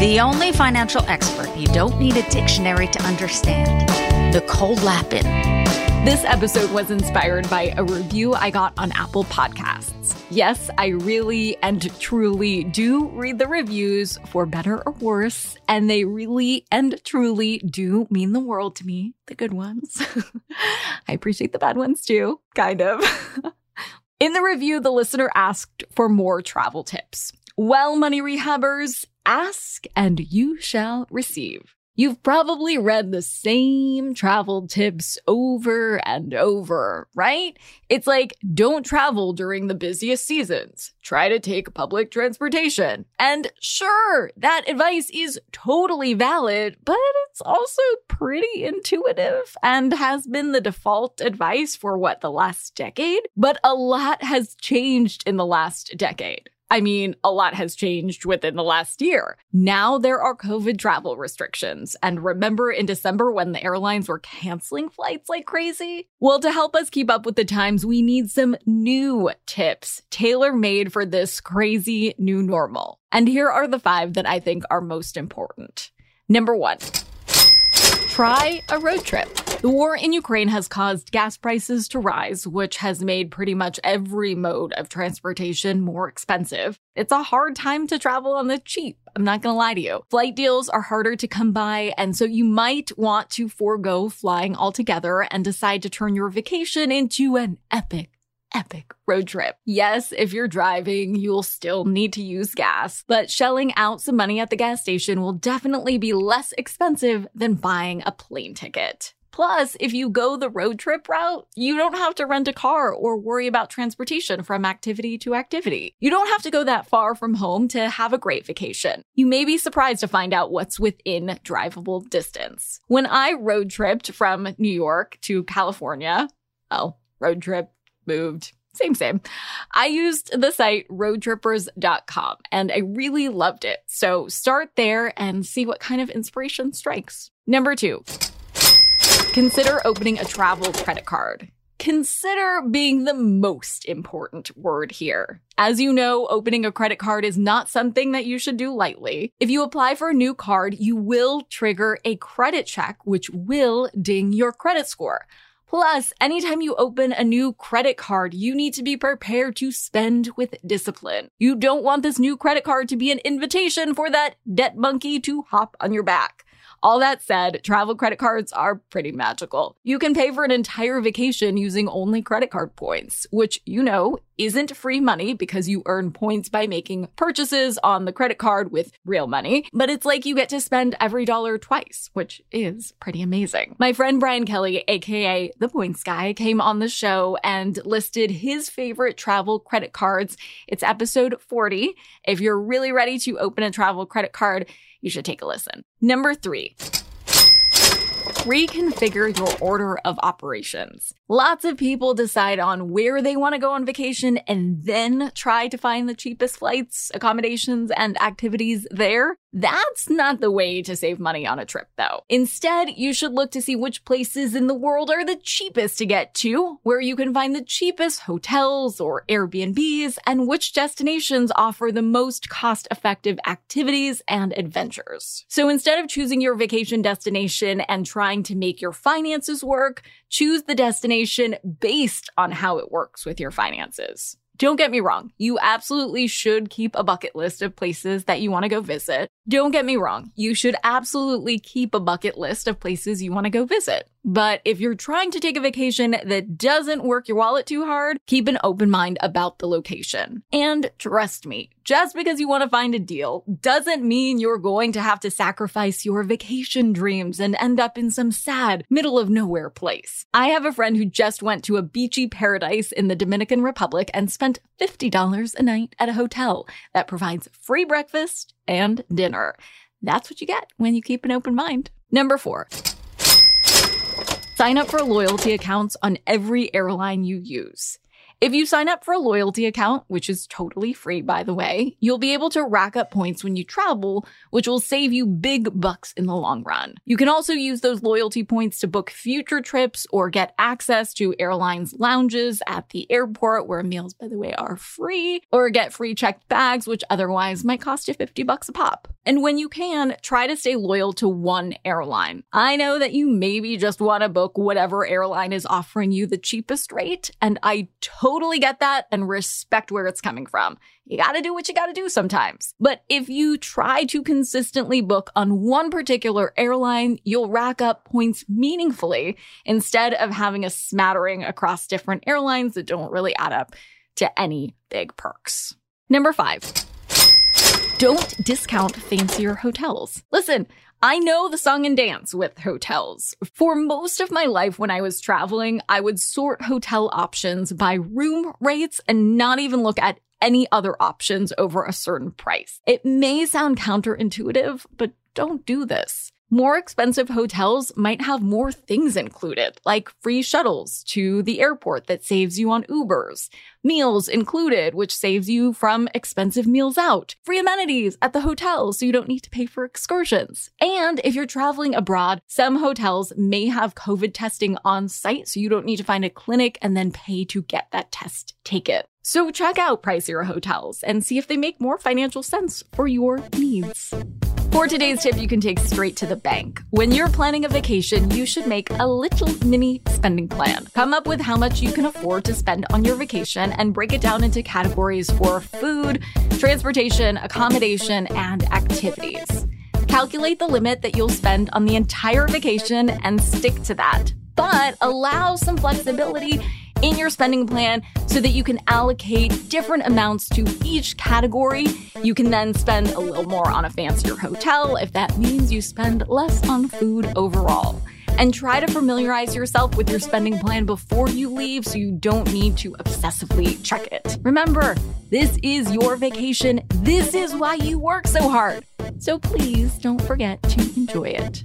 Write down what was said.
The only financial expert you don't need a dictionary to understand. Nicole Lapin. This episode was inspired by a review I got on Apple Podcasts. Yes, I really and truly do read the reviews for better or worse, and they really and truly do mean the world to me, the good ones. I appreciate the bad ones too, kind of. In the review, the listener asked for more travel tips. Well, money rehabbers, ask and you shall receive. You've probably read the same travel tips over and over, right? It's like, don't travel during the busiest seasons. Try to take public transportation. And sure, that advice is totally valid, but it's also pretty intuitive and has been the default advice for what, the last decade? But a lot has changed in the last decade. I mean, a lot has changed within the last year. Now there are COVID travel restrictions. And remember in December when the airlines were canceling flights like crazy? Well, to help us keep up with the times, we need some new tips tailor made for this crazy new normal. And here are the five that I think are most important. Number one. Try a road trip. The war in Ukraine has caused gas prices to rise, which has made pretty much every mode of transportation more expensive. It's a hard time to travel on the cheap. I'm not gonna lie to you. Flight deals are harder to come by, and so you might want to forego flying altogether and decide to turn your vacation into an epic epic road trip. Yes, if you're driving, you'll still need to use gas, but shelling out some money at the gas station will definitely be less expensive than buying a plane ticket. Plus, if you go the road trip route, you don't have to rent a car or worry about transportation from activity to activity. You don't have to go that far from home to have a great vacation. You may be surprised to find out what's within drivable distance. When I road tripped from New York to California, oh, road trip, moved. Same, same. I used the site roadtrippers.com and I really loved it. So start there and see what kind of inspiration strikes. Number two, consider opening a travel credit card. Consider being the most important word here. As you know, opening a credit card is not something that you should do lightly. If you apply for a new card, you will trigger a credit check, which will ding your credit score. Plus, anytime you open a new credit card, you need to be prepared to spend with discipline. You don't want this new credit card to be an invitation for that debt monkey to hop on your back. All that said, travel credit cards are pretty magical. You can pay for an entire vacation using only credit card points, which you know isn't free money because you earn points by making purchases on the credit card with real money, but it's like you get to spend every dollar twice, which is pretty amazing. My friend Brian Kelly, aka the Points Guy, came on the show and listed his favorite travel credit cards. It's episode 40. If you're really ready to open a travel credit card, you should take a listen. Number three. Reconfigure your order of operations. Lots of people decide on where they want to go on vacation and then try to find the cheapest flights, accommodations, and activities there. That's not the way to save money on a trip, though. Instead, you should look to see which places in the world are the cheapest to get to, where you can find the cheapest hotels or Airbnbs, and which destinations offer the most cost effective activities and adventures. So instead of choosing your vacation destination and trying to make your finances work, choose the destination based on how it works with your finances. Don't get me wrong, you absolutely should keep a bucket list of places that you want to go visit. Don't get me wrong, you should absolutely keep a bucket list of places you want to go visit. But if you're trying to take a vacation that doesn't work your wallet too hard, keep an open mind about the location. And trust me, just because you want to find a deal doesn't mean you're going to have to sacrifice your vacation dreams and end up in some sad, middle of nowhere place. I have a friend who just went to a beachy paradise in the Dominican Republic and spent $50 a night at a hotel that provides free breakfast and dinner. That's what you get when you keep an open mind. Number four. Sign up for loyalty accounts on every airline you use. If you sign up for a loyalty account, which is totally free, by the way, you'll be able to rack up points when you travel, which will save you big bucks in the long run. You can also use those loyalty points to book future trips or get access to airlines lounges at the airport where meals, by the way, are free, or get free checked bags, which otherwise might cost you 50 bucks a pop. And when you can, try to stay loyal to one airline. I know that you maybe just want to book whatever airline is offering you the cheapest rate, and I totally totally get that and respect where it's coming from. You gotta do what you gotta do sometimes. But if you try to consistently book on one particular airline, you'll rack up points meaningfully instead of having a smattering across different airlines that don't really add up to any big perks. Number five. Don't discount fancier hotels. Listen, I know the song and dance with hotels. For most of my life when I was traveling, I would sort hotel options by room rates and not even look at any other options over a certain price. It may sound counterintuitive, but don't do this. More expensive hotels might have more things included, like free shuttles to the airport that saves you on Ubers, meals included, which saves you from expensive meals out, free amenities at the hotel so you don't need to pay for excursions. And if you're traveling abroad, some hotels may have COVID testing on site so you don't need to find a clinic and then pay to get that test taken. So check out pricier hotels and see if they make more financial sense for your needs. For today's tip, you can take straight to the bank. When you're planning a vacation, you should make a little mini spending plan. Come up with how much you can afford to spend on your vacation and break it down into categories for food, transportation, accommodation, and activities. Calculate the limit that you'll spend on the entire vacation and stick to that. But allow some flexibility in your spending plan so that you can allocate different amounts to each category. You can then spend a little more on a fancier hotel if that means you spend less on food overall. And try to familiarize yourself with your spending plan before you leave so you don't need to obsessively check it. Remember, this is your vacation. This is why you work so hard. So please don't forget to enjoy it.